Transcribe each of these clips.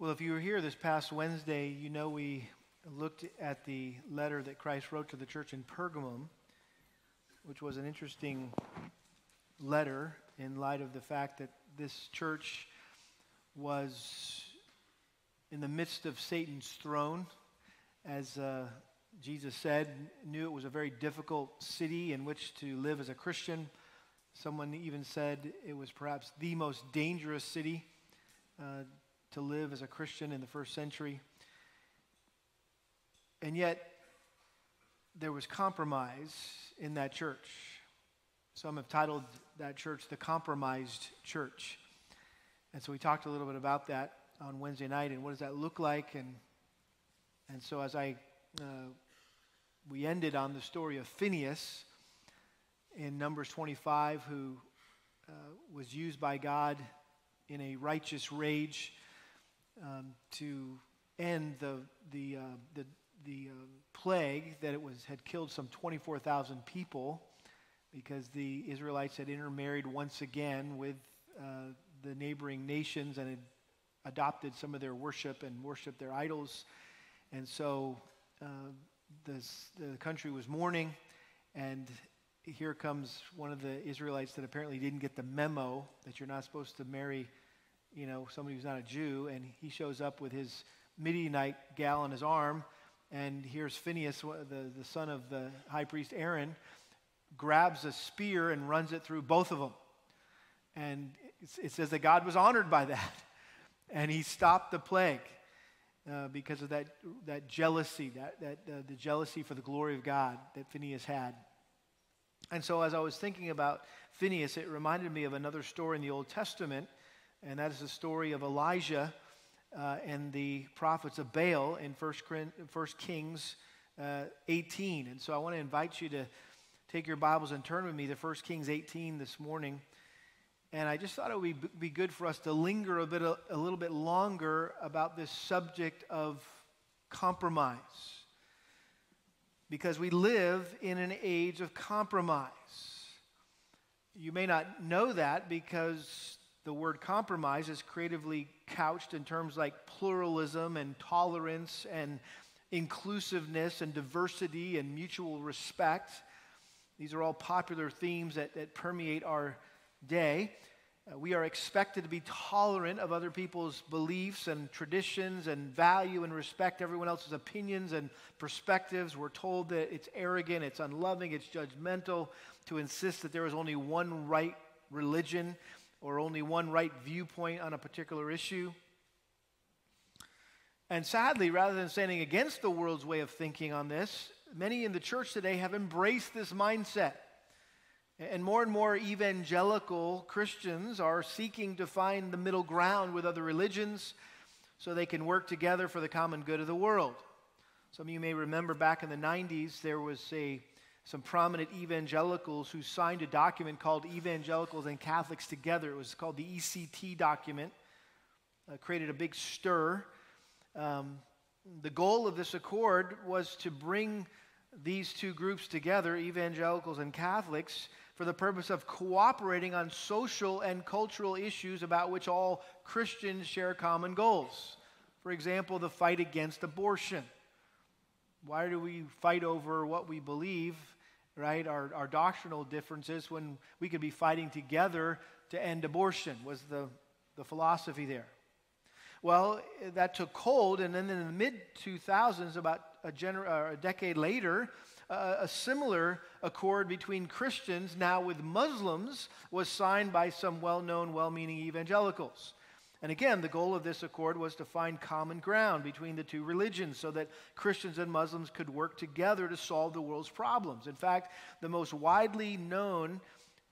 Well, if you were here this past Wednesday, you know we looked at the letter that Christ wrote to the church in Pergamum, which was an interesting letter in light of the fact that this church was in the midst of Satan's throne. As uh, Jesus said, knew it was a very difficult city in which to live as a Christian. Someone even said it was perhaps the most dangerous city uh, to live as a Christian in the first century. And yet, there was compromise in that church. Some have titled that church the Compromised Church. And so we talked a little bit about that on Wednesday night and what does that look like. And, and so as I, uh, we ended on the story of Phineas in Numbers 25, who uh, was used by God in a righteous rage um, to end the, the, uh, the, the uh, plague that it was, had killed some 24,000 people because the Israelites had intermarried once again with uh, the neighboring nations and had adopted some of their worship and worshiped their idols. And so uh, this, the country was mourning, and here comes one of the Israelites that apparently didn't get the memo that you're not supposed to marry you know, somebody who's not a Jew, and he shows up with his Midianite gal on his arm, and here's Phineas, the, the son of the high priest Aaron, grabs a spear and runs it through both of them. And it says that God was honored by that, and he stopped the plague. Uh, because of that, that jealousy, that, that, uh, the jealousy for the glory of God that Phineas had. And so, as I was thinking about Phineas, it reminded me of another story in the Old Testament and that is the story of Elijah uh, and the prophets of Baal in 1 Kings uh, 18. And so I want to invite you to take your Bibles and turn with me to 1 Kings 18 this morning. And I just thought it would be good for us to linger a, bit, a, a little bit longer about this subject of compromise. Because we live in an age of compromise. You may not know that because the word compromise is creatively couched in terms like pluralism and tolerance and inclusiveness and diversity and mutual respect. These are all popular themes that, that permeate our day. Uh, we are expected to be tolerant of other people's beliefs and traditions and value and respect everyone else's opinions and perspectives. We're told that it's arrogant, it's unloving, it's judgmental to insist that there is only one right religion or only one right viewpoint on a particular issue. And sadly, rather than standing against the world's way of thinking on this, many in the church today have embraced this mindset. And more and more evangelical Christians are seeking to find the middle ground with other religions so they can work together for the common good of the world. Some of you may remember back in the 90s, there was a some prominent evangelicals who signed a document called Evangelicals and Catholics Together. It was called the ECT document, uh, created a big stir. Um, the goal of this accord was to bring these two groups together, evangelicals and Catholics, for the purpose of cooperating on social and cultural issues about which all Christians share common goals. For example, the fight against abortion. Why do we fight over what we believe, right? Our, our doctrinal differences when we could be fighting together to end abortion, was the, the philosophy there. Well, that took hold, and then in the mid 2000s, about a, gener- uh, a decade later, uh, a similar accord between Christians, now with Muslims, was signed by some well known, well meaning evangelicals. And again, the goal of this accord was to find common ground between the two religions so that Christians and Muslims could work together to solve the world's problems. In fact, the most widely known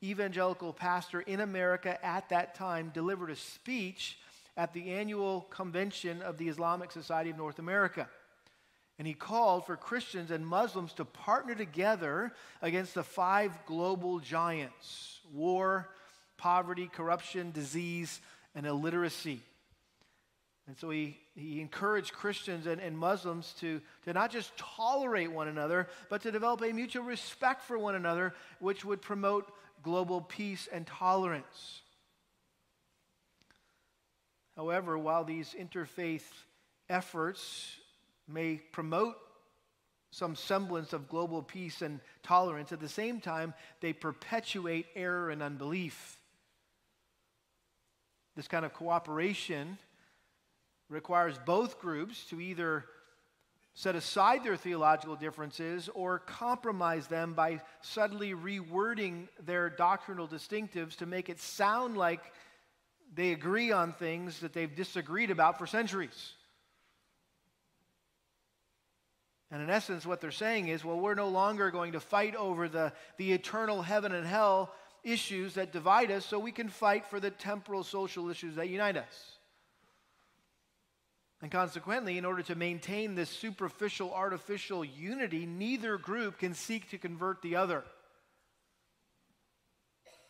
evangelical pastor in America at that time delivered a speech at the annual convention of the Islamic Society of North America. And he called for Christians and Muslims to partner together against the five global giants war, poverty, corruption, disease, and illiteracy. And so he, he encouraged Christians and, and Muslims to, to not just tolerate one another, but to develop a mutual respect for one another, which would promote global peace and tolerance. However, while these interfaith efforts may promote some semblance of global peace and tolerance, at the same time, they perpetuate error and unbelief. This kind of cooperation requires both groups to either set aside their theological differences or compromise them by subtly rewording their doctrinal distinctives to make it sound like they agree on things that they've disagreed about for centuries. And in essence, what they're saying is well, we're no longer going to fight over the, the eternal heaven and hell issues that divide us, so we can fight for the temporal social issues that unite us. And consequently, in order to maintain this superficial, artificial unity, neither group can seek to convert the other.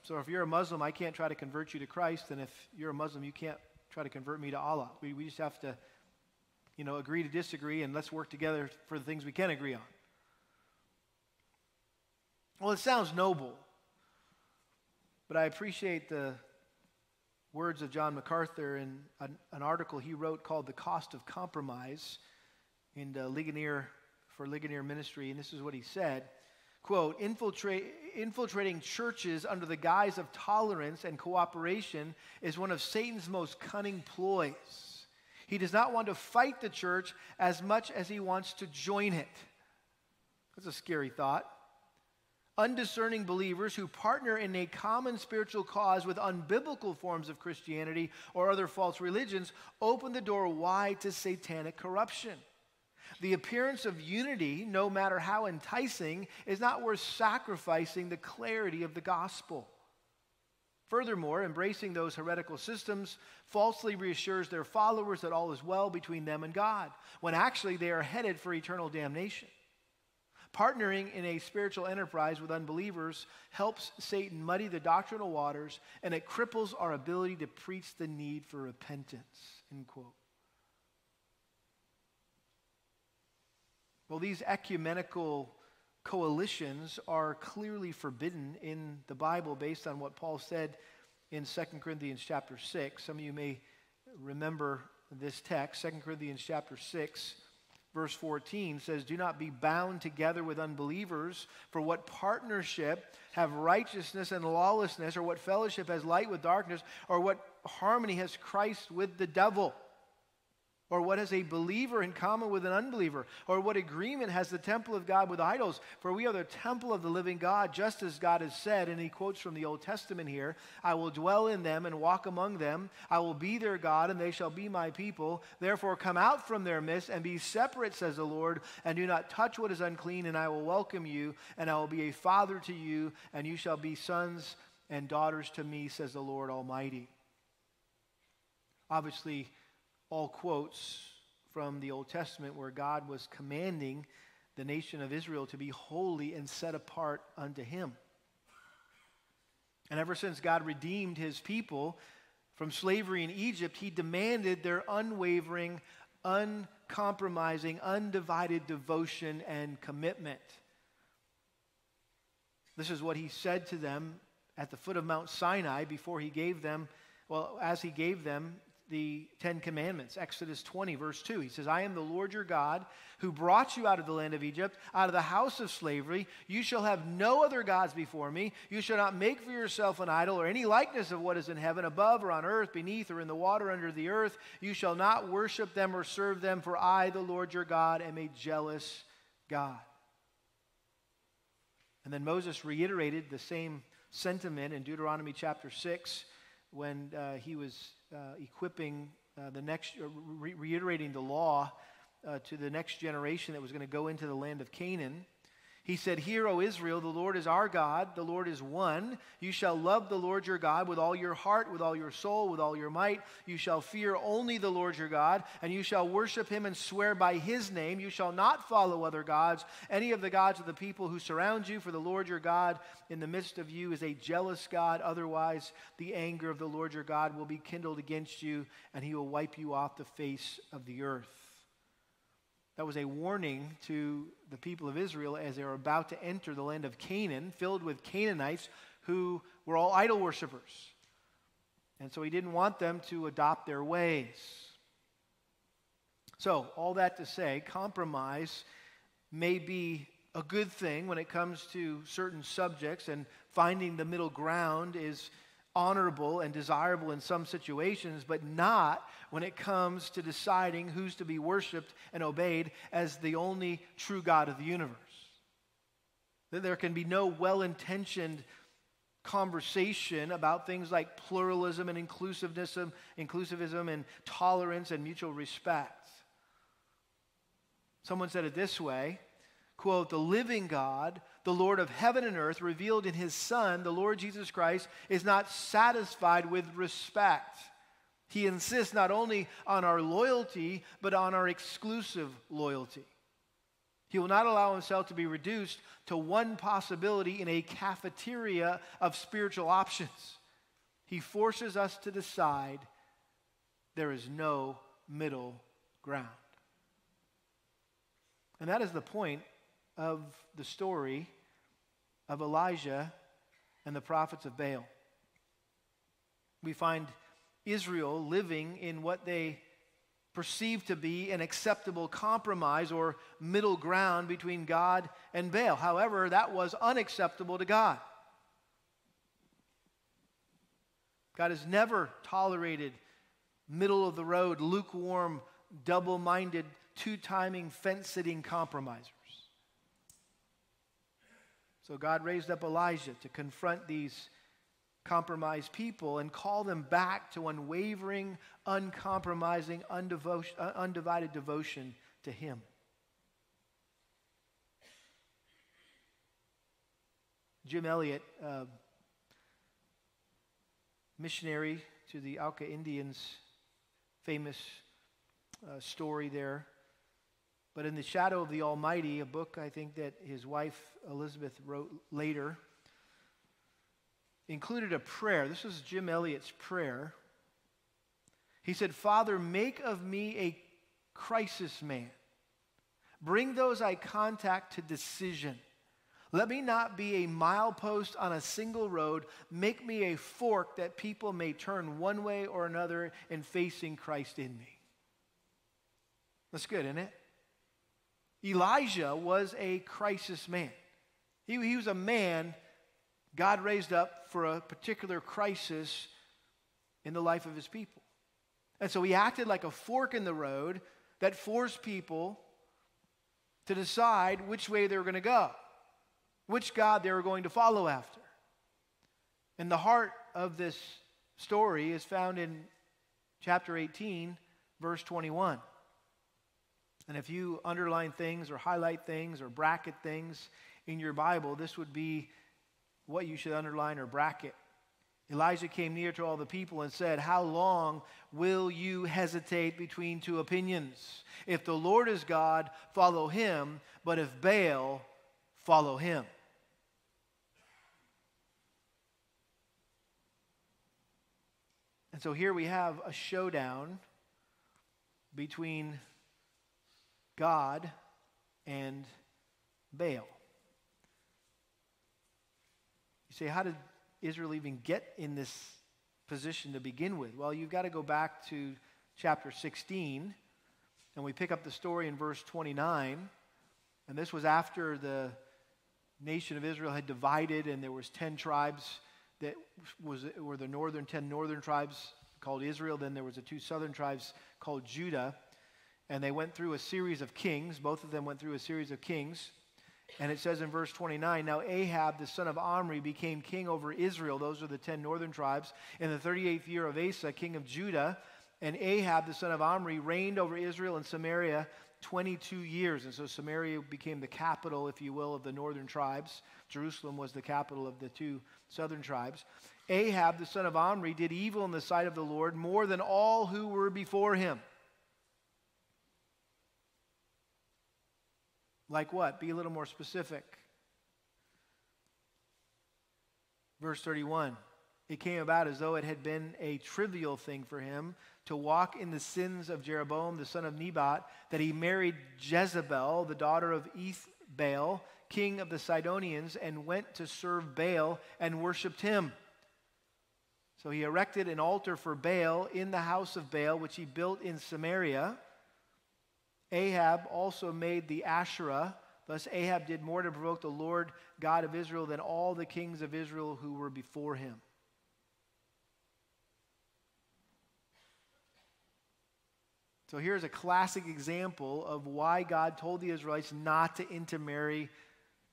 So if you're a Muslim, I can't try to convert you to Christ, and if you're a Muslim, you can't try to convert me to Allah. We, we just have to, you know, agree to disagree, and let's work together for the things we can agree on. Well, it sounds noble, but I appreciate the words of John MacArthur in an, an article he wrote called The Cost of Compromise in the Ligonier for Ligonier Ministry, and this is what he said quote, infiltrating churches under the guise of tolerance and cooperation is one of Satan's most cunning ploys. He does not want to fight the church as much as he wants to join it. That's a scary thought. Undiscerning believers who partner in a common spiritual cause with unbiblical forms of Christianity or other false religions open the door wide to satanic corruption. The appearance of unity, no matter how enticing, is not worth sacrificing the clarity of the gospel. Furthermore, embracing those heretical systems falsely reassures their followers that all is well between them and God, when actually they are headed for eternal damnation. Partnering in a spiritual enterprise with unbelievers helps Satan muddy the doctrinal waters and it cripples our ability to preach the need for repentance. End quote. Well, these ecumenical coalitions are clearly forbidden in the Bible based on what Paul said in 2 Corinthians chapter 6. Some of you may remember this text. 2 Corinthians chapter 6, verse 14 says, Do not be bound together with unbelievers, for what partnership have righteousness and lawlessness, or what fellowship has light with darkness, or what harmony has Christ with the devil? Or what has a believer in common with an unbeliever? Or what agreement has the temple of God with idols? For we are the temple of the living God, just as God has said, and he quotes from the Old Testament here I will dwell in them and walk among them. I will be their God, and they shall be my people. Therefore, come out from their midst and be separate, says the Lord, and do not touch what is unclean, and I will welcome you, and I will be a father to you, and you shall be sons and daughters to me, says the Lord Almighty. Obviously, all quotes from the Old Testament where God was commanding the nation of Israel to be holy and set apart unto Him. And ever since God redeemed His people from slavery in Egypt, He demanded their unwavering, uncompromising, undivided devotion and commitment. This is what He said to them at the foot of Mount Sinai before He gave them, well, as He gave them the Ten Commandments. Exodus 20, verse 2. He says, I am the Lord your God who brought you out of the land of Egypt, out of the house of slavery. You shall have no other gods before me. You shall not make for yourself an idol or any likeness of what is in heaven, above, or on earth, beneath, or in the water under the earth. You shall not worship them or serve them, for I, the Lord your God, am a jealous God. And then Moses reiterated the same sentiment in Deuteronomy chapter 6 when uh, he was uh, equipping uh, the next, uh, re- reiterating the law uh, to the next generation that was going to go into the land of Canaan. He said, Hear, O Israel, the Lord is our God, the Lord is one. You shall love the Lord your God with all your heart, with all your soul, with all your might. You shall fear only the Lord your God, and you shall worship him and swear by his name. You shall not follow other gods, any of the gods of the people who surround you, for the Lord your God in the midst of you is a jealous God. Otherwise, the anger of the Lord your God will be kindled against you, and he will wipe you off the face of the earth. That was a warning to the people of Israel as they were about to enter the land of Canaan, filled with Canaanites who were all idol worshippers. And so he didn't want them to adopt their ways. So, all that to say, compromise may be a good thing when it comes to certain subjects, and finding the middle ground is honorable and desirable in some situations, but not when it comes to deciding who's to be worshiped and obeyed as the only true God of the universe. Then there can be no well intentioned conversation about things like pluralism and inclusivism, inclusivism and tolerance and mutual respect. Someone said it this way quote, the living God, the Lord of heaven and earth, revealed in his Son, the Lord Jesus Christ, is not satisfied with respect. He insists not only on our loyalty, but on our exclusive loyalty. He will not allow himself to be reduced to one possibility in a cafeteria of spiritual options. He forces us to decide there is no middle ground. And that is the point of the story of Elijah and the prophets of Baal. We find Israel living in what they perceived to be an acceptable compromise or middle ground between God and Baal. However, that was unacceptable to God. God has never tolerated middle of the road, lukewarm, double minded, two timing, fence sitting compromisers. So God raised up Elijah to confront these compromised people and call them back to unwavering, uncompromising, uh, undivided devotion to Him. Jim Elliot, uh, missionary to the Auca Indians, famous uh, story there. But in the shadow of the Almighty, a book I think that his wife Elizabeth wrote later, included a prayer. This was Jim Elliot's prayer. He said, Father, make of me a crisis man. Bring those I contact to decision. Let me not be a milepost on a single road. Make me a fork that people may turn one way or another in facing Christ in me. That's good, isn't it? Elijah was a crisis man. He, he was a man God raised up for a particular crisis in the life of his people. And so he acted like a fork in the road that forced people to decide which way they were going to go, which God they were going to follow after. And the heart of this story is found in chapter 18, verse 21. And if you underline things or highlight things or bracket things in your Bible, this would be what you should underline or bracket. Elijah came near to all the people and said, How long will you hesitate between two opinions? If the Lord is God, follow him, but if Baal, follow him. And so here we have a showdown between God and Baal. You say, how did Israel even get in this position to begin with? Well, you've got to go back to chapter 16, and we pick up the story in verse 29. And this was after the nation of Israel had divided, and there was 10 tribes that was, were the northern 10 northern tribes called Israel. Then there was the two southern tribes called Judah. And they went through a series of kings. Both of them went through a series of kings. And it says in verse 29 Now Ahab, the son of Omri, became king over Israel. Those are the 10 northern tribes. In the 38th year of Asa, king of Judah. And Ahab, the son of Omri, reigned over Israel and Samaria 22 years. And so Samaria became the capital, if you will, of the northern tribes. Jerusalem was the capital of the two southern tribes. Ahab, the son of Omri, did evil in the sight of the Lord more than all who were before him. Like what? Be a little more specific. Verse 31 It came about as though it had been a trivial thing for him to walk in the sins of Jeroboam, the son of Nebat, that he married Jezebel, the daughter of Ethbaal, king of the Sidonians, and went to serve Baal and worshiped him. So he erected an altar for Baal in the house of Baal, which he built in Samaria. Ahab also made the Asherah. Thus, Ahab did more to provoke the Lord God of Israel than all the kings of Israel who were before him. So here's a classic example of why God told the Israelites not to intermarry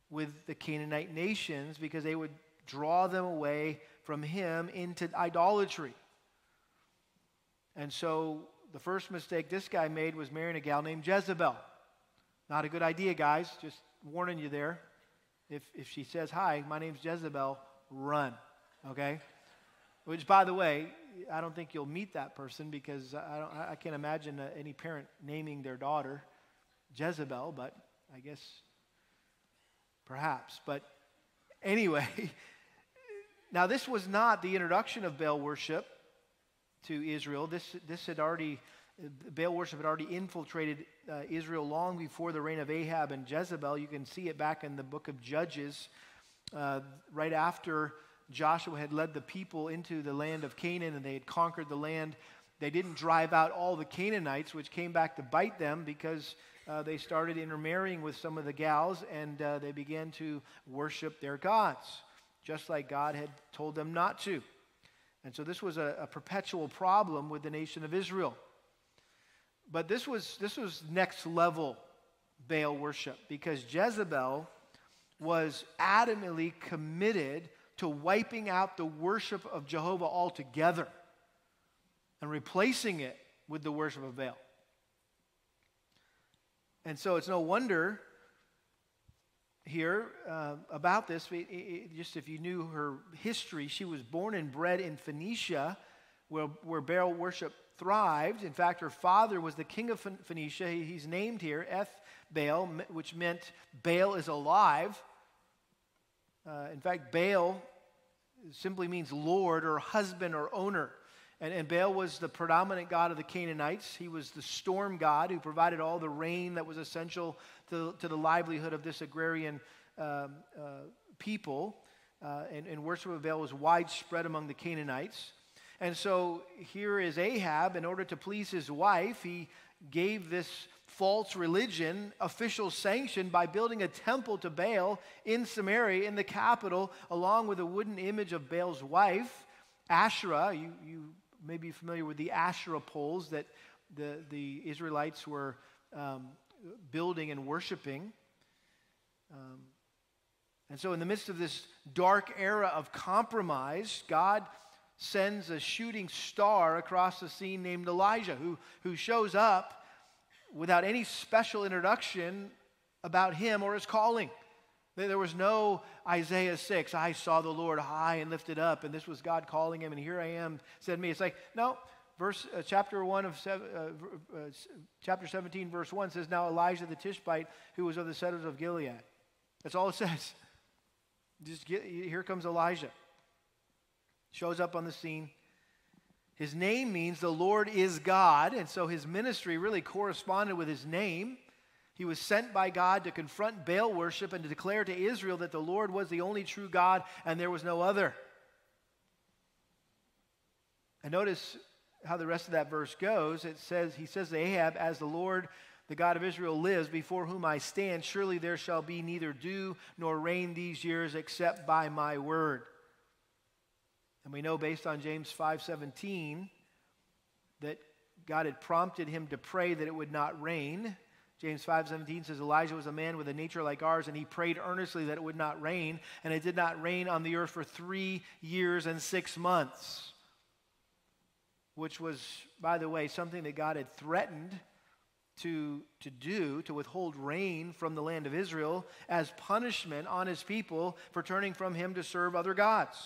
with the Canaanite nations because they would draw them away from Him into idolatry. And so the first mistake this guy made was marrying a gal named Jezebel. Not a good idea, guys. Just warning you there. If, if she says, Hi, my name's Jezebel, run. Okay? Which, by the way, I don't think you'll meet that person because I, don't, I can't imagine uh, any parent naming their daughter Jezebel, but I guess perhaps. But anyway, now this was not the introduction of Baal worship to Israel. This, this had already, Baal worship had already infiltrated uh, Israel long before the reign of Ahab and Jezebel. You can see it back in the book of Judges, uh, right after Joshua had led the people into the land of Canaan and they had conquered the land. They didn't drive out all the Canaanites, which came back to bite them because uh, they started intermarrying with some of the gals and uh, they began to worship their gods, just like God had told them not to. And so this was a, a perpetual problem with the nation of Israel. But this was, this was next level Baal worship because Jezebel was adamantly committed to wiping out the worship of Jehovah altogether and replacing it with the worship of Baal. And so it's no wonder here uh, about this. It, it, just if you knew her history, she was born and bred in Phoenicia, where, where Baal worship thrived. In fact, her father was the king of Phoenicia. He, he's named here, Eth Baal, which meant Baal is alive. Uh, in fact, Baal simply means Lord or husband or owner. And, and, Baal was the predominant god of the Canaanites. He was the storm god who provided all the rain that was essential to, to the livelihood of this agrarian um, uh, people. Uh, and, and worship of Baal was widespread among the Canaanites. And so here is Ahab, in order to please his wife, he gave this false religion official sanction by building a temple to Baal in Samaria, in the capital, along with a wooden image of Baal's wife, Asherah. You, you may be familiar with the Asherah poles that the, the Israelites were um, building and worshiping. Um, and so, in the midst of this dark era of compromise, God sends a shooting star across the scene named Elijah, who, who shows up without any special introduction about him or his calling. There was no Isaiah 6, I saw the Lord high and lifted up, and this was God calling him, and here I am, said me. It's like, no, verse, uh, chapter 1 of, seven, uh, uh, chapter 17, verse 1 says, Now Elijah the Tishbite, who was of the settlers of Gilead. That's all it says. Just get, here comes Elijah. Shows up on the scene. His name means the Lord is God, and so his ministry really corresponded with his name. He was sent by God to confront Baal worship and to declare to Israel that the Lord was the only true God and there was no other. And notice how the rest of that verse goes. It says, He says to Ahab, As the Lord, the God of Israel, lives, before whom I stand, surely there shall be neither dew nor rain these years except by my word. And we know based on James 5:17 that God had prompted him to pray that it would not rain. James 5:17 says Elijah was a man with a nature like ours and he prayed earnestly that it would not rain and it did not rain on the earth for 3 years and 6 months. Which was by the way something that God had threatened to, to do, to withhold rain from the land of Israel as punishment on his people for turning from him to serve other gods.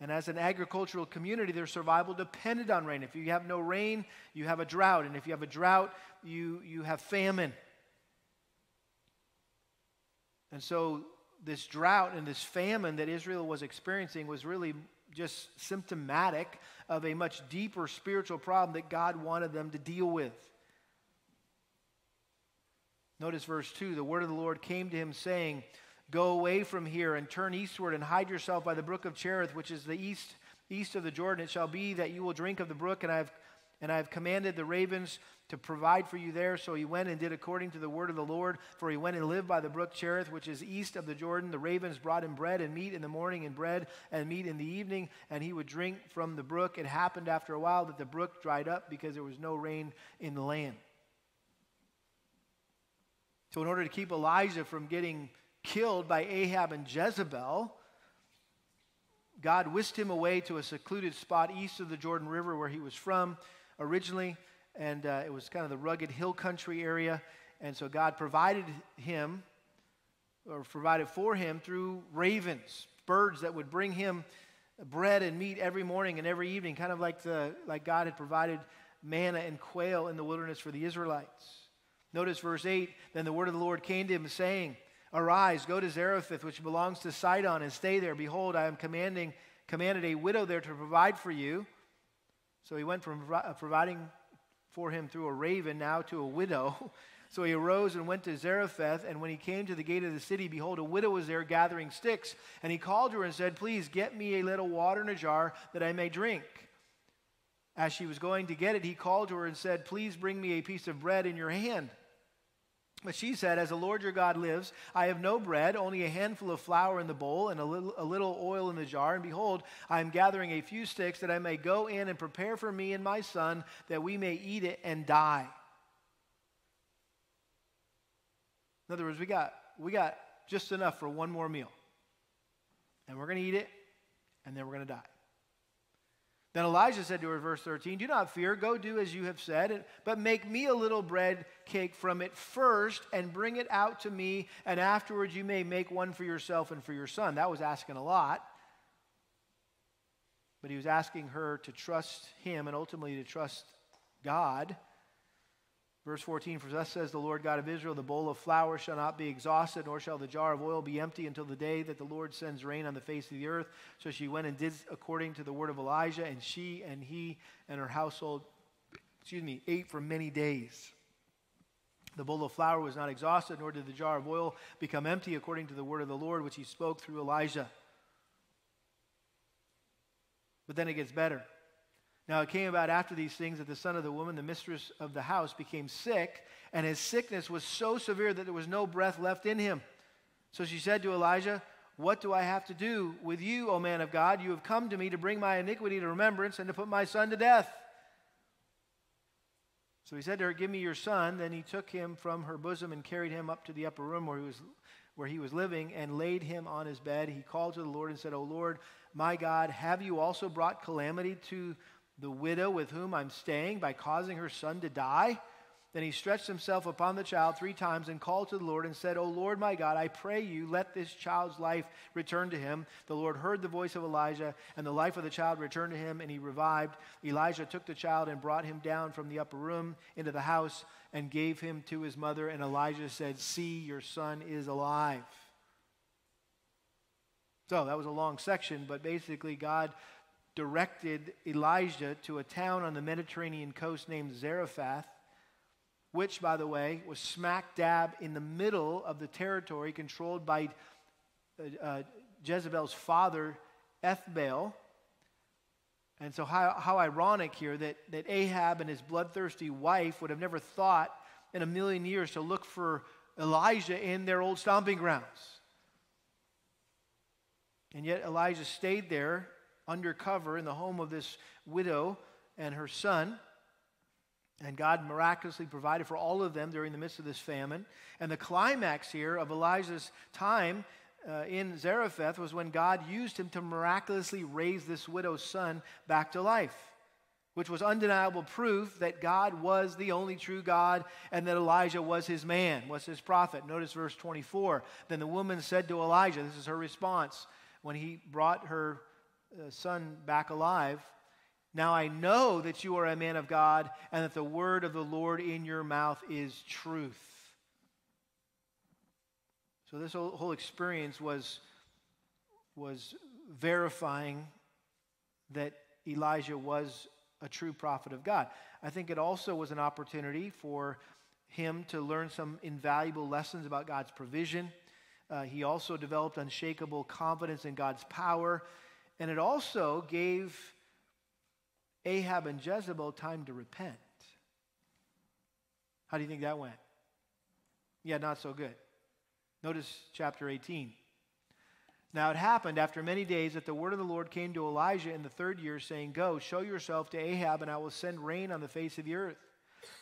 And as an agricultural community, their survival depended on rain. If you have no rain, you have a drought. And if you have a drought, you, you have famine. And so, this drought and this famine that Israel was experiencing was really just symptomatic of a much deeper spiritual problem that God wanted them to deal with. Notice verse 2 the word of the Lord came to him, saying, Go away from here and turn eastward and hide yourself by the brook of Cherith, which is the east, east of the Jordan. It shall be that you will drink of the brook, and I have, and I have commanded the ravens to provide for you there. So he went and did according to the word of the Lord. For he went and lived by the brook Cherith, which is east of the Jordan. The ravens brought him bread and meat in the morning, and bread and meat in the evening, and he would drink from the brook. It happened after a while that the brook dried up because there was no rain in the land. So, in order to keep Elijah from getting killed by Ahab and Jezebel, God whisked him away to a secluded spot east of the Jordan River where he was from originally. And uh, it was kind of the rugged hill country area. And so God provided him, or provided for him, through ravens, birds that would bring him bread and meat every morning and every evening, kind of like, the, like God had provided manna and quail in the wilderness for the Israelites. Notice verse 8 Then the word of the Lord came to him, saying, Arise, go to Zarephath, which belongs to Sidon, and stay there. Behold, I am commanding, commanded a widow there to provide for you. So he went from providing for him through a raven now to a widow. So he arose and went to Zarephath, and when he came to the gate of the city, behold, a widow was there gathering sticks. And he called her and said, Please get me a little water in a jar that I may drink. As she was going to get it, he called to her and said, Please bring me a piece of bread in your hand. But she said, As the Lord your God lives, I have no bread, only a handful of flour in the bowl and a little, a little oil in the jar. And behold, I am gathering a few sticks that I may go in and prepare for me and my son that we may eat it and die. In other words, we got, we got just enough for one more meal. And we're going to eat it, and then we're going to die. Then Elijah said to her, verse 13, Do not fear, go do as you have said, but make me a little bread cake from it first and bring it out to me, and afterwards you may make one for yourself and for your son. That was asking a lot. But he was asking her to trust him and ultimately to trust God. Verse 14, for thus says the Lord God of Israel, the bowl of flour shall not be exhausted, nor shall the jar of oil be empty until the day that the Lord sends rain on the face of the earth. So she went and did according to the word of Elijah, and she and he and her household, excuse me, ate for many days. The bowl of flour was not exhausted, nor did the jar of oil become empty, according to the word of the Lord, which he spoke through Elijah. But then it gets better. Now it came about after these things that the son of the woman, the mistress of the house, became sick, and his sickness was so severe that there was no breath left in him. So she said to Elijah, What do I have to do with you, O man of God? You have come to me to bring my iniquity to remembrance and to put my son to death. So he said to her, Give me your son. Then he took him from her bosom and carried him up to the upper room where he was, where he was living and laid him on his bed. He called to the Lord and said, O Lord, my God, have you also brought calamity to the widow with whom I'm staying by causing her son to die? Then he stretched himself upon the child three times and called to the Lord and said, O Lord my God, I pray you, let this child's life return to him. The Lord heard the voice of Elijah, and the life of the child returned to him, and he revived. Elijah took the child and brought him down from the upper room into the house and gave him to his mother. And Elijah said, See, your son is alive. So that was a long section, but basically, God directed Elijah to a town on the Mediterranean coast named Zarephath, which, by the way, was smack dab in the middle of the territory controlled by uh, uh, Jezebel's father, Ethbaal. And so, how, how ironic here that, that Ahab and his bloodthirsty wife would have never thought in a million years to look for Elijah in their old stomping grounds. And yet, Elijah stayed there undercover in the home of this widow and her son. And God miraculously provided for all of them during the midst of this famine. And the climax here of Elijah's time uh, in Zarephath was when God used him to miraculously raise this widow's son back to life, which was undeniable proof that God was the only true God and that Elijah was his man, was his prophet. Notice verse 24. Then the woman said to Elijah, this is her response, when he brought her son back alive. Now I know that you are a man of God and that the word of the Lord in your mouth is truth. So this whole, whole experience was, was verifying that Elijah was a true prophet of God. I think it also was an opportunity for him to learn some invaluable lessons about God's provision Uh, he also developed unshakable confidence in God's power. And it also gave Ahab and Jezebel time to repent. How do you think that went? Yeah, not so good. Notice chapter 18. Now it happened after many days that the word of the Lord came to Elijah in the third year, saying, Go, show yourself to Ahab, and I will send rain on the face of the earth.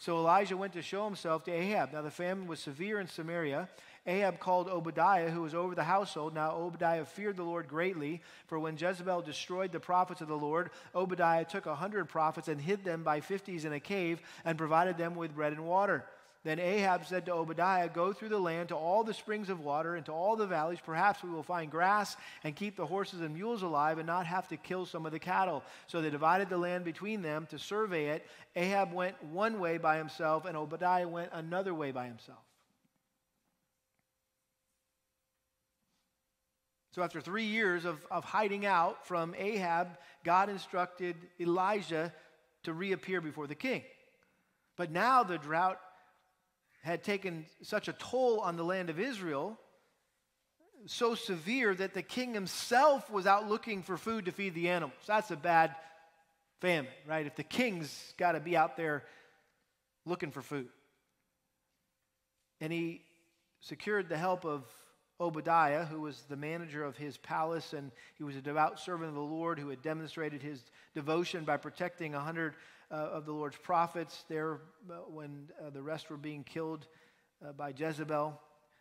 So Elijah went to show himself to Ahab. Now the famine was severe in Samaria. Ahab called Obadiah, who was over the household. Now Obadiah feared the Lord greatly, for when Jezebel destroyed the prophets of the Lord, Obadiah took a hundred prophets and hid them by fifties in a cave and provided them with bread and water. Then Ahab said to Obadiah, Go through the land to all the springs of water and to all the valleys. Perhaps we will find grass and keep the horses and mules alive and not have to kill some of the cattle. So they divided the land between them to survey it. Ahab went one way by himself, and Obadiah went another way by himself. So, after three years of, of hiding out from Ahab, God instructed Elijah to reappear before the king. But now the drought had taken such a toll on the land of Israel, so severe that the king himself was out looking for food to feed the animals. That's a bad famine, right? If the king's got to be out there looking for food. And he secured the help of Obadiah, who was the manager of his palace, and he was a devout servant of the Lord who had demonstrated his devotion by protecting a hundred uh, of the Lord's prophets there uh, when uh, the rest were being killed uh, by Jezebel.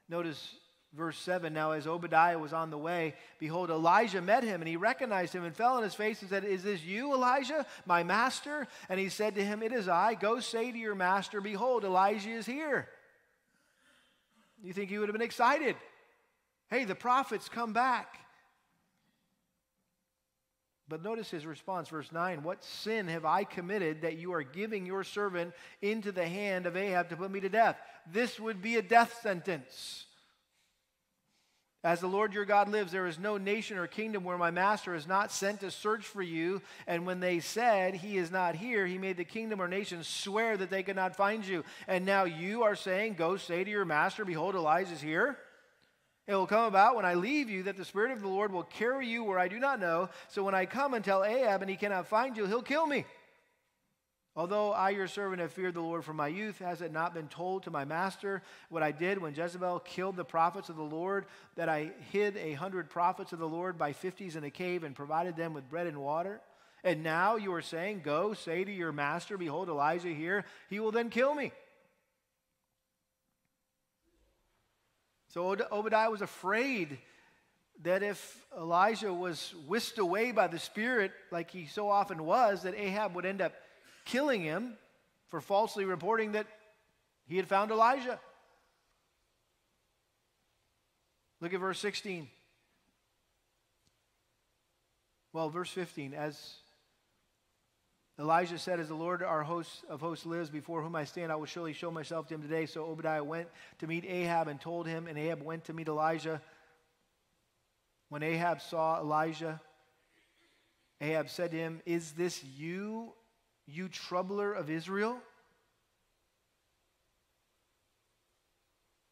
Notice verse 7 Now, as Obadiah was on the way, behold, Elijah met him, and he recognized him and fell on his face and said, Is this you, Elijah, my master? And he said to him, It is I. Go say to your master, Behold, Elijah is here. You think he would have been excited? Hey, the prophets come back. But notice his response, verse 9 What sin have I committed that you are giving your servant into the hand of Ahab to put me to death? This would be a death sentence. As the Lord your God lives, there is no nation or kingdom where my master is not sent to search for you. And when they said, He is not here, he made the kingdom or nation swear that they could not find you. And now you are saying, Go say to your master, Behold, Elijah is here. It will come about when I leave you that the Spirit of the Lord will carry you where I do not know. So when I come and tell Ahab and he cannot find you, he'll kill me. Although I, your servant, have feared the Lord from my youth, has it not been told to my master what I did when Jezebel killed the prophets of the Lord, that I hid a hundred prophets of the Lord by fifties in a cave and provided them with bread and water? And now you are saying, Go, say to your master, Behold, Elijah here, he will then kill me. So Obadiah was afraid that if Elijah was whisked away by the Spirit, like he so often was, that Ahab would end up killing him for falsely reporting that he had found Elijah. Look at verse 16. Well, verse 15. As Elijah said, As the Lord our host of hosts lives, before whom I stand, I will surely show myself to him today. So Obadiah went to meet Ahab and told him, and Ahab went to meet Elijah. When Ahab saw Elijah, Ahab said to him, Is this you, you troubler of Israel?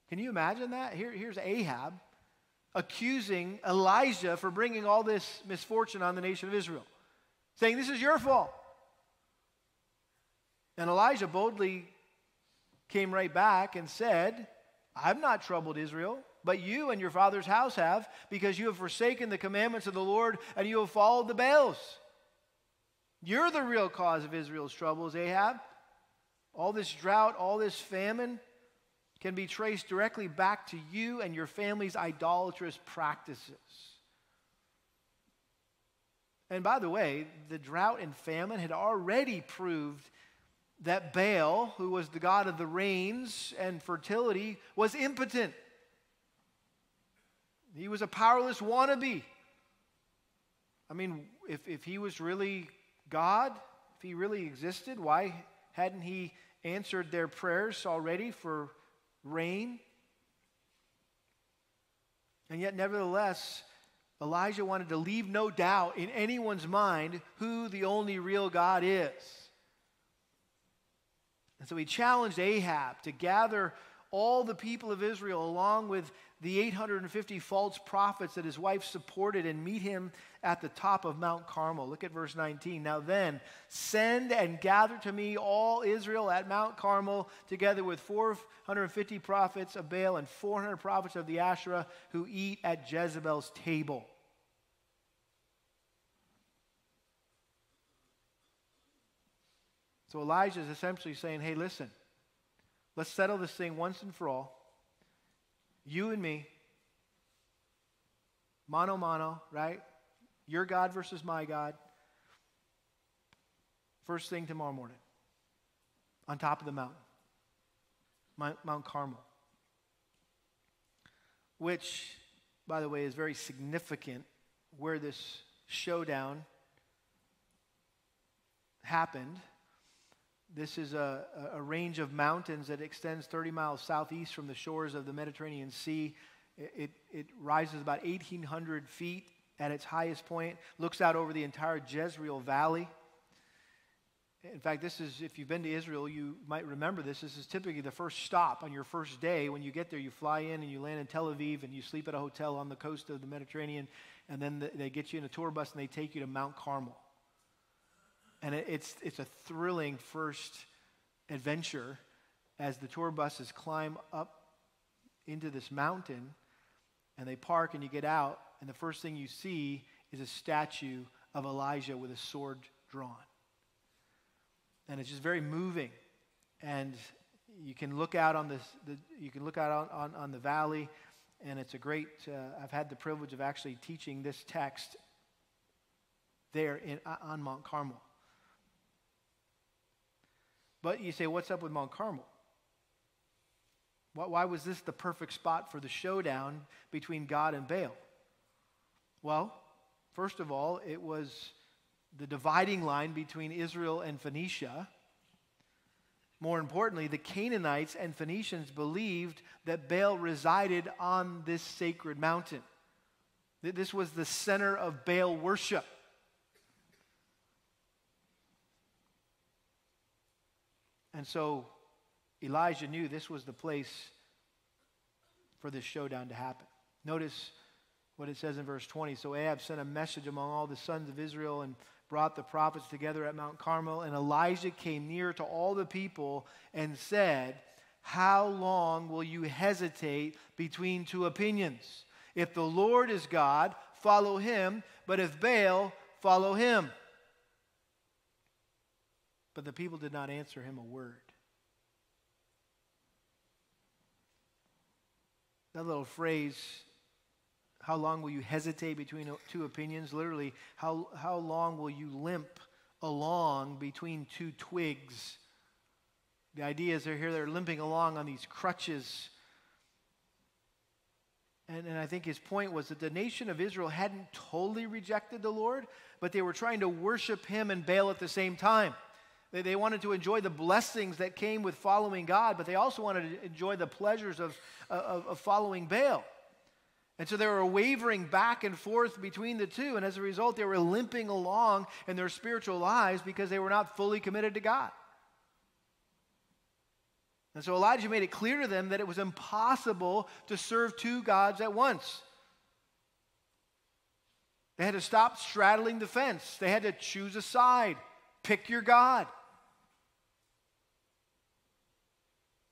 Can you imagine that? Here, here's Ahab accusing Elijah for bringing all this misfortune on the nation of Israel, saying, This is your fault. And Elijah boldly came right back and said, I've not troubled Israel, but you and your father's house have, because you have forsaken the commandments of the Lord and you have followed the Baals. You're the real cause of Israel's troubles, Ahab. All this drought, all this famine can be traced directly back to you and your family's idolatrous practices. And by the way, the drought and famine had already proved that Baal, who was the god of the rains and fertility, was impotent. He was a powerless wannabe. I mean, if, if he was really God, if he really existed, why hadn't he answered their prayers already for rain? And yet, nevertheless, Elijah wanted to leave no doubt in anyone's mind who the only real God is. And so he challenged Ahab to gather all the people of Israel, along with the 850 false prophets that his wife supported, and meet him at the top of Mount Carmel. Look at verse 19. Now then, send and gather to me all Israel at Mount Carmel, together with 450 prophets of Baal and 400 prophets of the Asherah who eat at Jezebel's table. So Elijah is essentially saying, hey, listen, let's settle this thing once and for all. You and me, mano mano, right? Your God versus my God. First thing tomorrow morning, on top of the mountain, Mount Carmel. Which, by the way, is very significant where this showdown happened this is a, a range of mountains that extends 30 miles southeast from the shores of the Mediterranean Sea. It, it, it rises about 1,800 feet at its highest point, looks out over the entire Jezreel Valley. In fact, this is, if you've been to Israel, you might remember this. This is typically the first stop on your first day. When you get there, you fly in and you land in Tel Aviv and you sleep at a hotel on the coast of the Mediterranean. And then they get you in a tour bus and they take you to Mount Carmel. And it's, it's a thrilling first adventure as the tour buses climb up into this mountain and they park and you get out, and the first thing you see is a statue of Elijah with a sword drawn. And it's just very moving. And you can look out on this, the, you can look out on, on, on the valley, and it's a great, uh, I've had the privilege of actually teaching this text there in, on Mount Carmel. But you say, what's up with Mount Carmel? Why was this the perfect spot for the showdown between God and Baal? Well, first of all, it was the dividing line between Israel and Phoenicia. More importantly, the Canaanites and Phoenicians believed that Baal resided on this sacred mountain. This was the center of Baal worship. And so Elijah knew this was the place for this showdown to happen. Notice what it says in verse 20. So Ahab sent a message among all the sons of Israel and brought the prophets together at Mount Carmel. And Elijah came near to all the people and said, How long will you hesitate between two opinions? If the Lord is God, follow him, but if Baal, follow him. But the people did not answer him a word. That little phrase, how long will you hesitate between two opinions? Literally, how, how long will you limp along between two twigs? The idea is they're here, they're limping along on these crutches. And, and I think his point was that the nation of Israel hadn't totally rejected the Lord, but they were trying to worship him and Baal at the same time. They, they wanted to enjoy the blessings that came with following God, but they also wanted to enjoy the pleasures of, of, of following Baal. And so they were wavering back and forth between the two. And as a result, they were limping along in their spiritual lives because they were not fully committed to God. And so Elijah made it clear to them that it was impossible to serve two gods at once. They had to stop straddling the fence, they had to choose a side, pick your God.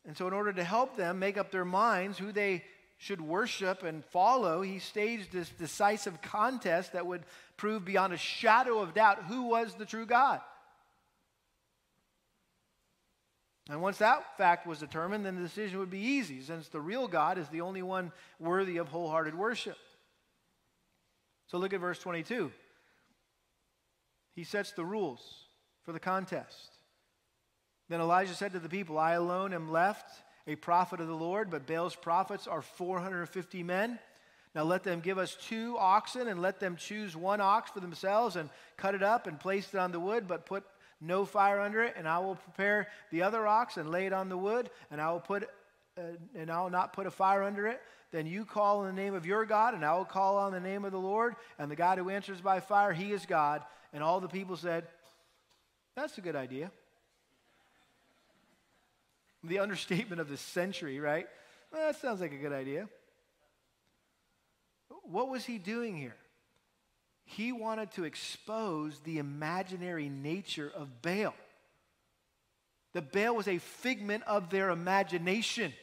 And so, in order to help them make up their minds who they should worship and follow, he staged this decisive contest that would prove beyond a shadow of doubt who was the true God. And once that fact was determined, then the decision would be easy, since the real God is the only one worthy of wholehearted worship. So look at verse 22. He sets the rules for the contest. Then Elijah said to the people, I alone am left, a prophet of the Lord, but Baal's prophets are 450 men. Now let them give us two oxen, and let them choose one ox for themselves, and cut it up and place it on the wood, but put no fire under it. And I will prepare the other ox and lay it on the wood, and I will put uh, and I will not put a fire under it. Then you call in the name of your God, and I will call on the name of the Lord. And the God who answers by fire, he is God. And all the people said, That's a good idea. The understatement of the century, right? Well, that sounds like a good idea. What was he doing here? He wanted to expose the imaginary nature of Baal. The Baal was a figment of their imagination.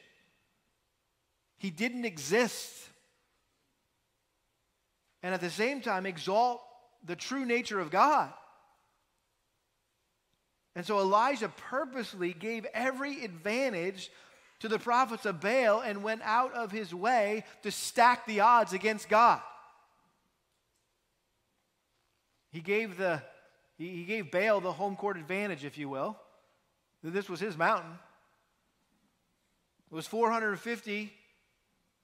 He didn't exist. And at the same time, exalt the true nature of God. And so Elijah purposely gave every advantage to the prophets of Baal and went out of his way to stack the odds against God. He gave, the, he gave Baal the home court advantage, if you will. This was his mountain. It was 450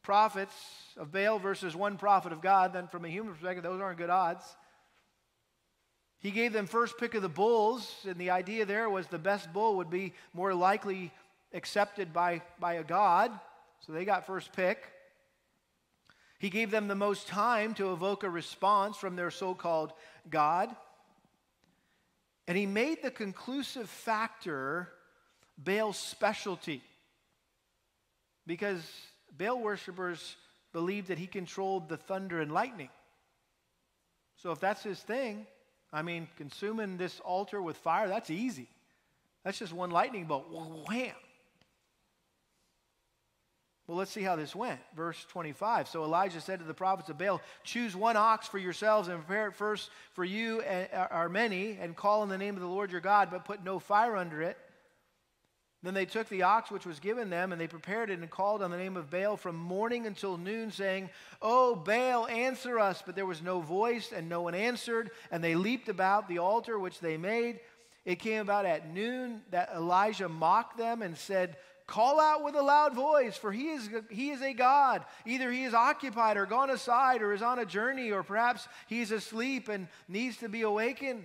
prophets of Baal versus one prophet of God. Then, from a human perspective, those aren't good odds. He gave them first pick of the bulls, and the idea there was the best bull would be more likely accepted by, by a god, so they got first pick. He gave them the most time to evoke a response from their so called God. And he made the conclusive factor Baal's specialty. Because Baal worshippers believed that he controlled the thunder and lightning. So if that's his thing, I mean, consuming this altar with fire, that's easy. That's just one lightning bolt. Wham! Well, let's see how this went. Verse 25. So Elijah said to the prophets of Baal, Choose one ox for yourselves and prepare it first for you and uh, our many, and call in the name of the Lord your God, but put no fire under it. Then they took the ox which was given them, and they prepared it and called on the name of Baal from morning until noon, saying, Oh, Baal, answer us. But there was no voice, and no one answered. And they leaped about the altar which they made. It came about at noon that Elijah mocked them and said, Call out with a loud voice, for he is, he is a God. Either he is occupied or gone aside or is on a journey, or perhaps he is asleep and needs to be awakened.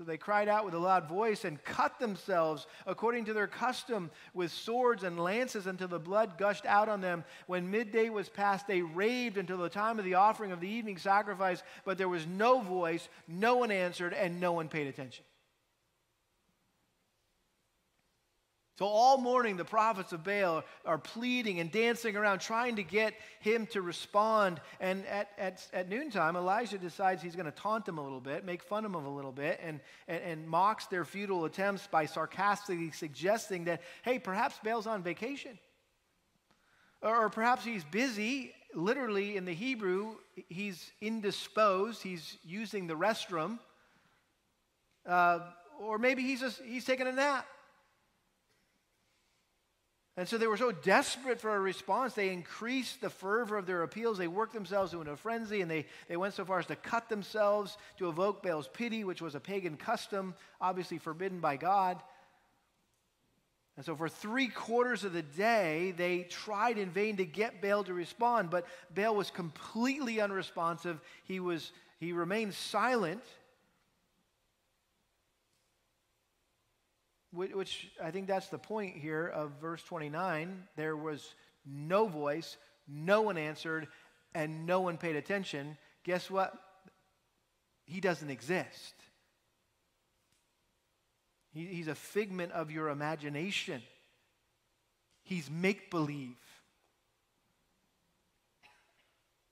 So they cried out with a loud voice and cut themselves according to their custom with swords and lances until the blood gushed out on them. When midday was past, they raved until the time of the offering of the evening sacrifice, but there was no voice, no one answered, and no one paid attention. So, all morning, the prophets of Baal are pleading and dancing around, trying to get him to respond. And at, at, at noontime, Elijah decides he's going to taunt them a little bit, make fun of them a little bit, and, and, and mocks their futile attempts by sarcastically suggesting that, hey, perhaps Baal's on vacation. Or, or perhaps he's busy. Literally, in the Hebrew, he's indisposed, he's using the restroom. Uh, or maybe he's, just, he's taking a nap. And so they were so desperate for a response, they increased the fervor of their appeals. They worked themselves into a frenzy, and they, they went so far as to cut themselves to evoke Baal's pity, which was a pagan custom, obviously forbidden by God. And so, for three quarters of the day, they tried in vain to get Baal to respond, but Baal was completely unresponsive. He, was, he remained silent. Which I think that's the point here of verse 29. There was no voice, no one answered, and no one paid attention. Guess what? He doesn't exist. He, he's a figment of your imagination, he's make believe.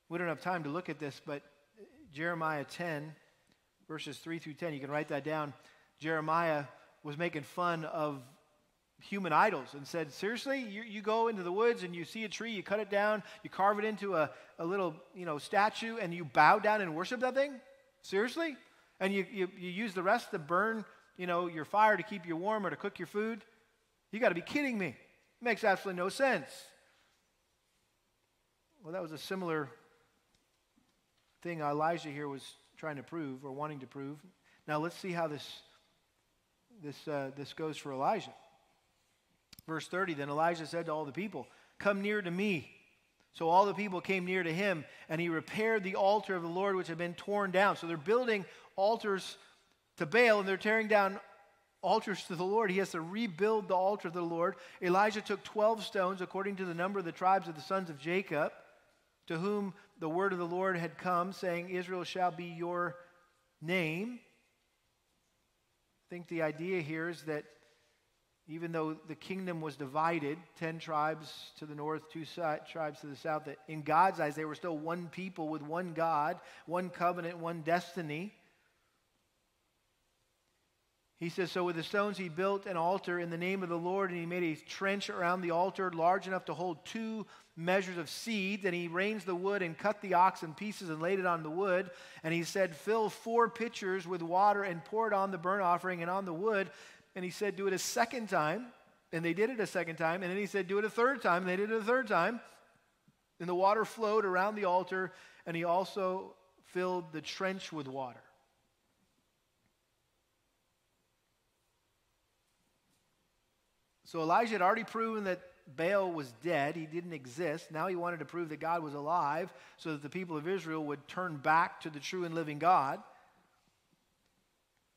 We don't have time to look at this, but Jeremiah 10, verses 3 through 10, you can write that down. Jeremiah was making fun of human idols and said, Seriously, you, you go into the woods and you see a tree, you cut it down, you carve it into a, a little you know, statue, and you bow down and worship that thing? Seriously? And you, you, you use the rest to burn you know, your fire to keep you warm or to cook your food? You got to be kidding me. It makes absolutely no sense. Well, that was a similar thing Elijah here was trying to prove or wanting to prove. Now let's see how this this, uh, this goes for Elijah. Verse 30 Then Elijah said to all the people, Come near to me. So all the people came near to him, and he repaired the altar of the Lord which had been torn down. So they're building altars to Baal, and they're tearing down altars to the Lord. He has to rebuild the altar of the Lord. Elijah took 12 stones, according to the number of the tribes of the sons of Jacob, to whom the word of the Lord had come, saying, Israel shall be your name. I think the idea here is that even though the kingdom was divided 10 tribes to the north, two tribes to the south, that in God's eyes they were still one people with one God, one covenant, one destiny. He says, So with the stones he built an altar in the name of the Lord, and he made a trench around the altar large enough to hold two measures of seed. Then he arranged the wood and cut the ox in pieces and laid it on the wood. And he said, Fill four pitchers with water and pour it on the burnt offering and on the wood. And he said, Do it a second time. And they did it a second time. And then he said, Do it a third time. And they did it a third time. And the water flowed around the altar. And he also filled the trench with water. So Elijah had already proven that Baal was dead, he didn't exist. Now he wanted to prove that God was alive so that the people of Israel would turn back to the true and living God.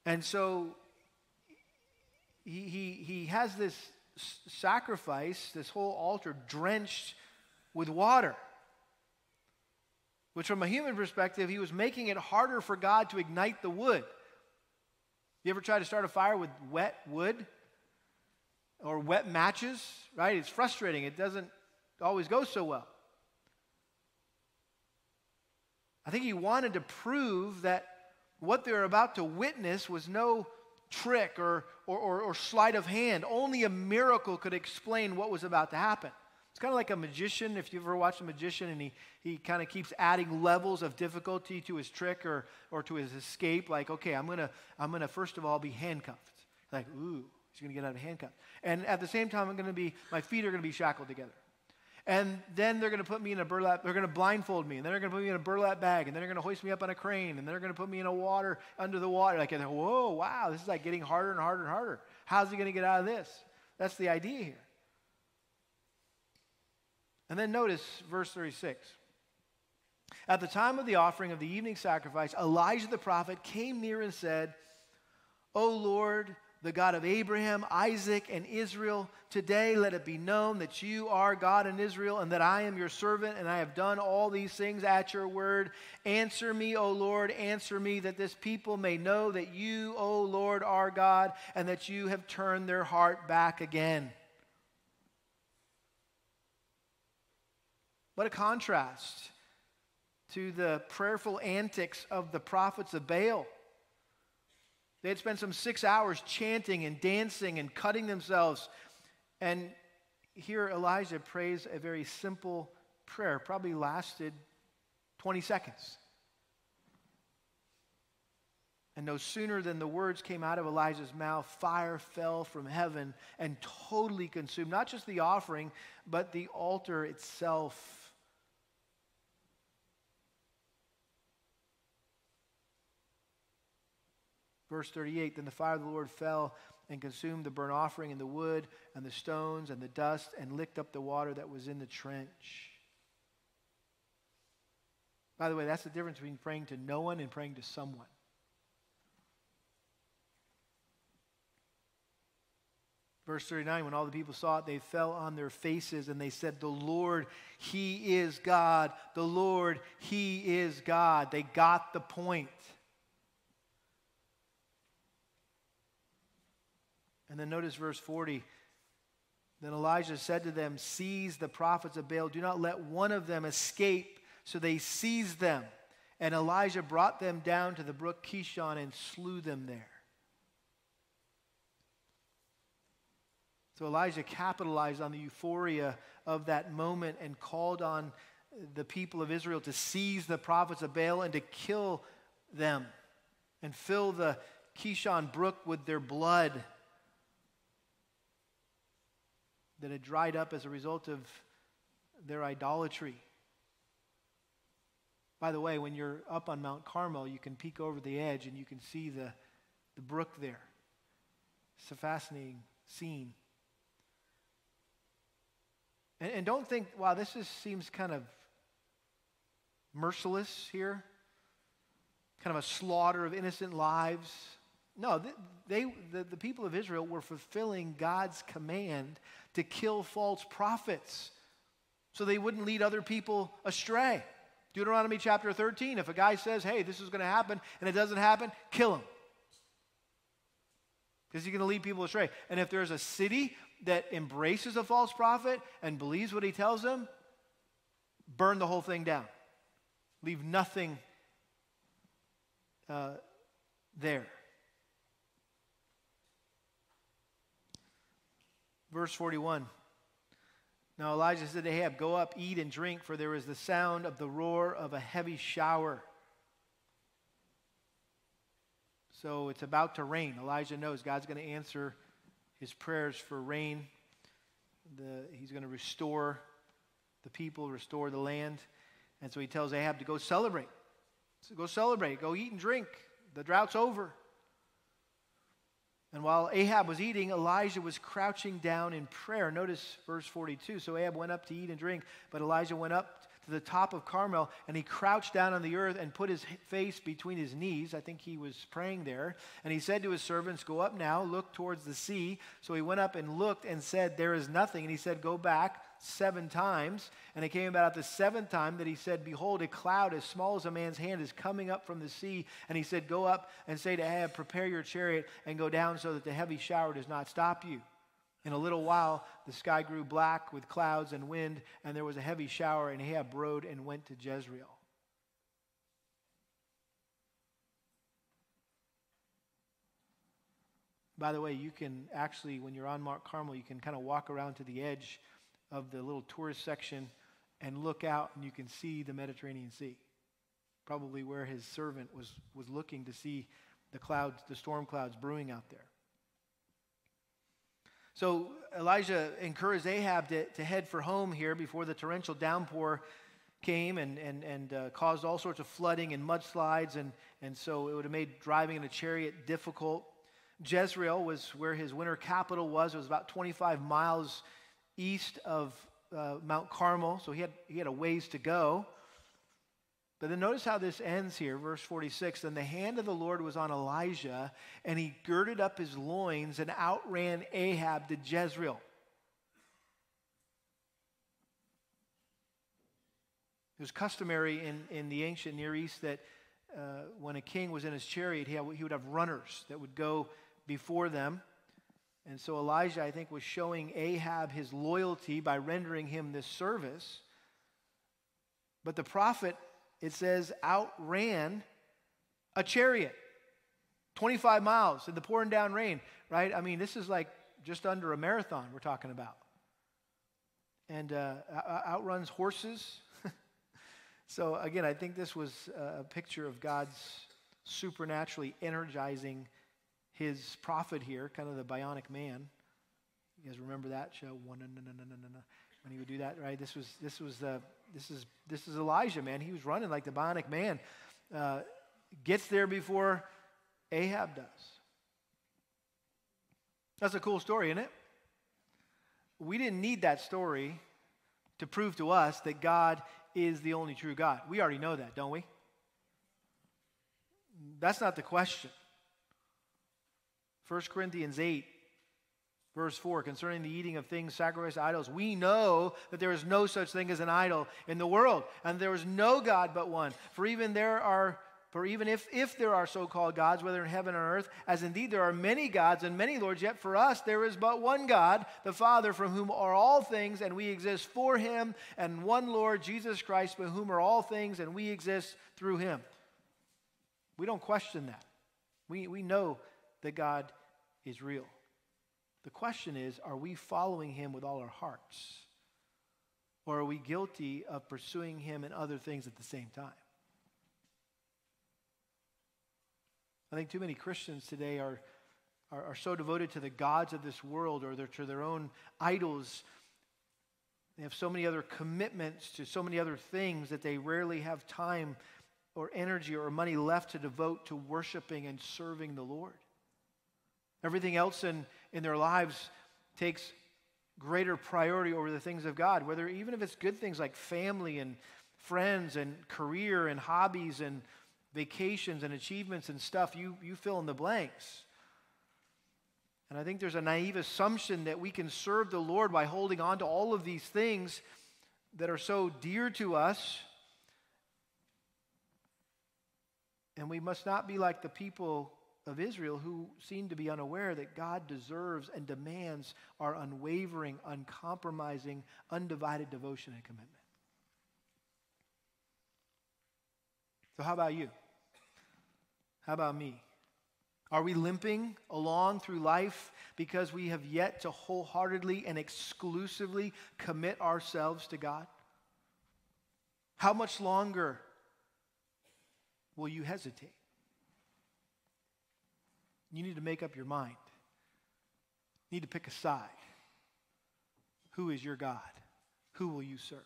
And so he, he, he has this sacrifice, this whole altar drenched with water. Which, from a human perspective, he was making it harder for God to ignite the wood. You ever try to start a fire with wet wood? Or wet matches, right? It's frustrating. It doesn't always go so well. I think he wanted to prove that what they were about to witness was no trick or, or, or, or sleight of hand. Only a miracle could explain what was about to happen. It's kind of like a magician. If you've ever watched a magician and he, he kind of keeps adding levels of difficulty to his trick or, or to his escape, like, okay, I'm going to, I'm to first of all be handcuffed. Like, ooh, He's going to get out of handcuffs. And at the same time, I'm going to be, my feet are going to be shackled together. And then they're going to put me in a burlap, they're going to blindfold me, and then they're going to put me in a burlap bag, and then they're going to hoist me up on a crane, and then they're going to put me in a water, under the water. Like, whoa, wow, this is like getting harder and harder and harder. How's he going to get out of this? That's the idea here. And then notice verse 36. At the time of the offering of the evening sacrifice, Elijah the prophet came near and said, O Lord, the God of Abraham, Isaac, and Israel. Today let it be known that you are God in Israel and that I am your servant and I have done all these things at your word. Answer me, O Lord, answer me, that this people may know that you, O Lord, are God and that you have turned their heart back again. What a contrast to the prayerful antics of the prophets of Baal. They had spent some six hours chanting and dancing and cutting themselves. And here Elijah prays a very simple prayer, probably lasted 20 seconds. And no sooner than the words came out of Elijah's mouth, fire fell from heaven and totally consumed not just the offering, but the altar itself. Verse 38 Then the fire of the Lord fell and consumed the burnt offering and the wood and the stones and the dust and licked up the water that was in the trench. By the way, that's the difference between praying to no one and praying to someone. Verse 39 When all the people saw it, they fell on their faces and they said, The Lord, He is God. The Lord, He is God. They got the point. And then notice verse 40. Then Elijah said to them, Seize the prophets of Baal. Do not let one of them escape. So they seized them. And Elijah brought them down to the brook Kishon and slew them there. So Elijah capitalized on the euphoria of that moment and called on the people of Israel to seize the prophets of Baal and to kill them and fill the Kishon brook with their blood that had dried up as a result of their idolatry. By the way, when you're up on Mount Carmel, you can peek over the edge and you can see the, the brook there. It's a fascinating scene. And, and don't think, wow, this just seems kind of merciless here, kind of a slaughter of innocent lives. No, they, the, the people of Israel were fulfilling God's command to kill false prophets so they wouldn't lead other people astray. Deuteronomy chapter 13 if a guy says, hey, this is going to happen, and it doesn't happen, kill him. because he's going to lead people astray. And if there's a city that embraces a false prophet and believes what he tells them, burn the whole thing down. Leave nothing uh, there. Verse 41. Now Elijah said to Ahab, Go up, eat and drink, for there is the sound of the roar of a heavy shower. So it's about to rain. Elijah knows God's going to answer his prayers for rain. The, he's going to restore the people, restore the land. And so he tells Ahab to go celebrate. So go celebrate, go eat and drink. The drought's over. And while Ahab was eating, Elijah was crouching down in prayer. Notice verse 42. So Ahab went up to eat and drink, but Elijah went up to the top of Carmel and he crouched down on the earth and put his face between his knees. I think he was praying there. And he said to his servants, Go up now, look towards the sea. So he went up and looked and said, There is nothing. And he said, Go back seven times. And it came about the seventh time that he said, Behold, a cloud as small as a man's hand is coming up from the sea. And he said, Go up and say to Ahab, Prepare your chariot and go down so that the heavy shower does not stop you. In a little while, the sky grew black with clouds and wind, and there was a heavy shower, and Ahab rode and went to Jezreel. By the way, you can actually, when you're on Mount Carmel, you can kind of walk around to the edge of the little tourist section and look out and you can see the Mediterranean Sea. Probably where his servant was, was looking to see the clouds, the storm clouds brewing out there. So Elijah encouraged Ahab to, to head for home here before the torrential downpour came and, and, and uh, caused all sorts of flooding and mudslides, and, and so it would have made driving in a chariot difficult. Jezreel was where his winter capital was. It was about 25 miles east of uh, Mount Carmel, so he had, he had a ways to go. But then notice how this ends here, verse 46. Then the hand of the Lord was on Elijah, and he girded up his loins and outran Ahab to Jezreel. It was customary in, in the ancient Near East that uh, when a king was in his chariot, he, had, he would have runners that would go before them. And so Elijah, I think, was showing Ahab his loyalty by rendering him this service. But the prophet, it says, outran a chariot 25 miles in the pouring down rain, right? I mean, this is like just under a marathon we're talking about. And uh, outruns horses. so, again, I think this was a picture of God's supernaturally energizing his prophet here, kind of the bionic man. You guys remember that show? When he would do that, right? This was this was the this is this is Elijah, man. He was running like the bionic man. Uh, gets there before Ahab does. That's a cool story, isn't it? We didn't need that story to prove to us that God is the only true God. We already know that, don't we? That's not the question. 1 Corinthians 8, verse 4, concerning the eating of things sacrificed to idols, we know that there is no such thing as an idol in the world, and there is no God but one. For even there are for even if, if there are so called gods, whether in heaven or earth, as indeed there are many gods and many lords, yet for us there is but one God, the Father, from whom are all things, and we exist for him, and one Lord, Jesus Christ, by whom are all things, and we exist through him. We don't question that. We, we know that God is real. The question is are we following him with all our hearts? Or are we guilty of pursuing him and other things at the same time? I think too many Christians today are, are, are so devoted to the gods of this world or to their own idols. They have so many other commitments to so many other things that they rarely have time or energy or money left to devote to worshiping and serving the Lord. Everything else in, in their lives takes greater priority over the things of God, whether even if it's good things like family and friends and career and hobbies and vacations and achievements and stuff, you, you fill in the blanks. And I think there's a naive assumption that we can serve the Lord by holding on to all of these things that are so dear to us. And we must not be like the people of Israel who seem to be unaware that God deserves and demands our unwavering, uncompromising, undivided devotion and commitment. So, how about you? How about me? Are we limping along through life because we have yet to wholeheartedly and exclusively commit ourselves to God? How much longer will you hesitate? You need to make up your mind. You need to pick a side. Who is your God? Who will you serve?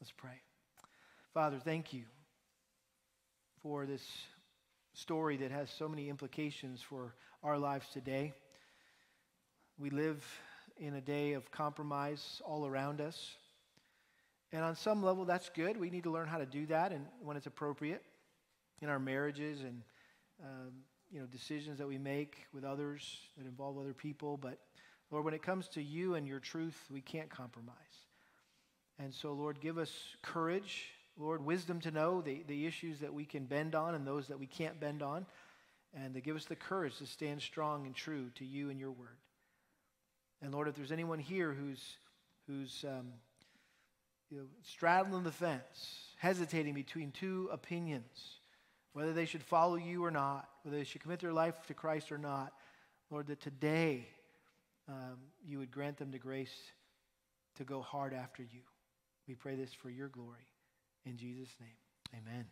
Let's pray. Father, thank you for this story that has so many implications for our lives today. We live in a day of compromise all around us. And on some level, that's good. We need to learn how to do that and when it's appropriate in our marriages and um, you know decisions that we make with others that involve other people. But Lord, when it comes to you and your truth, we can't compromise. And so, Lord, give us courage, Lord, wisdom to know the, the issues that we can bend on and those that we can't bend on, and to give us the courage to stand strong and true to you and your word. And Lord, if there's anyone here who's who's um, you know, straddling the fence, hesitating between two opinions, whether they should follow you or not, whether they should commit their life to Christ or not, Lord, that today um, you would grant them the grace to go hard after you. We pray this for your glory. In Jesus' name, amen.